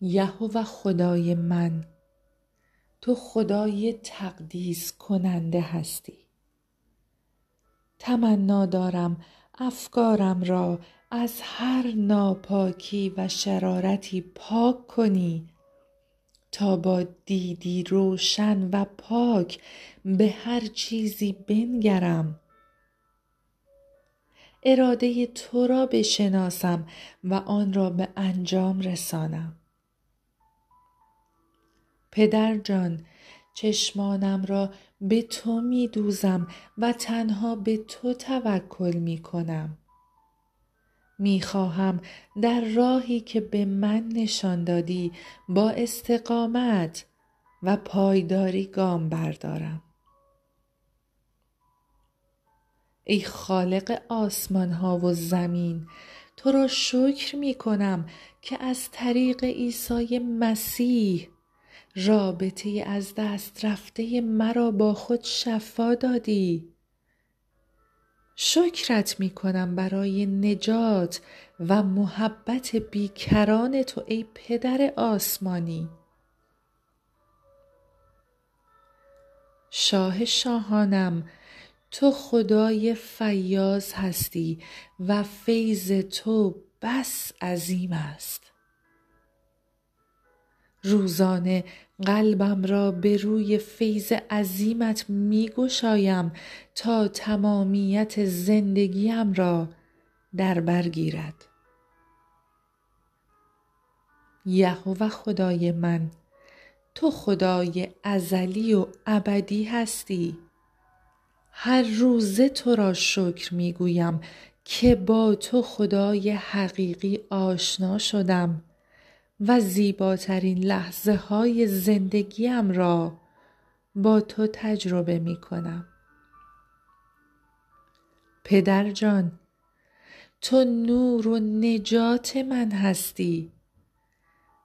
یهوه خدای من تو خدای تقدیس کننده هستی. تمنا دارم افکارم را از هر ناپاکی و شرارتی پاک کنی تا با دیدی روشن و پاک به هر چیزی بنگرم. اراده تو را بشناسم و آن را به انجام رسانم. پدرجان چشمانم را به تو می دوزم و تنها به تو توکل می کنم می خواهم در راهی که به من نشان دادی با استقامت و پایداری گام بردارم. ای خالق آسمان ها و زمین تو را شکر می کنم که از طریق عیسی مسیح رابطه از دست رفته مرا با خود شفا دادی. شکرت می کنم برای نجات و محبت بیکران تو ای پدر آسمانی. شاه شاهانم تو خدای فیاض هستی و فیض تو بس عظیم است. روزانه قلبم را به روی فیض عظیمت می گشایم تا تمامیت زندگیم را در بر گیرد. یهوه خدای من تو خدای ازلی و ابدی هستی. هر روزه تو را شکر می گویم که با تو خدای حقیقی آشنا شدم. و زیباترین لحظه های زندگیم را با تو تجربه می کنم پدرجان تو نور و نجات من هستی.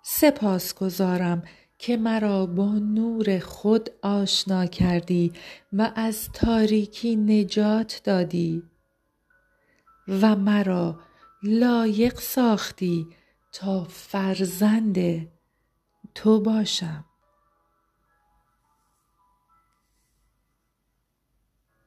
سپاس گزارم که مرا با نور خود آشنا کردی و از تاریکی نجات دادی و مرا لایق ساختی تا فرزند تو باشم.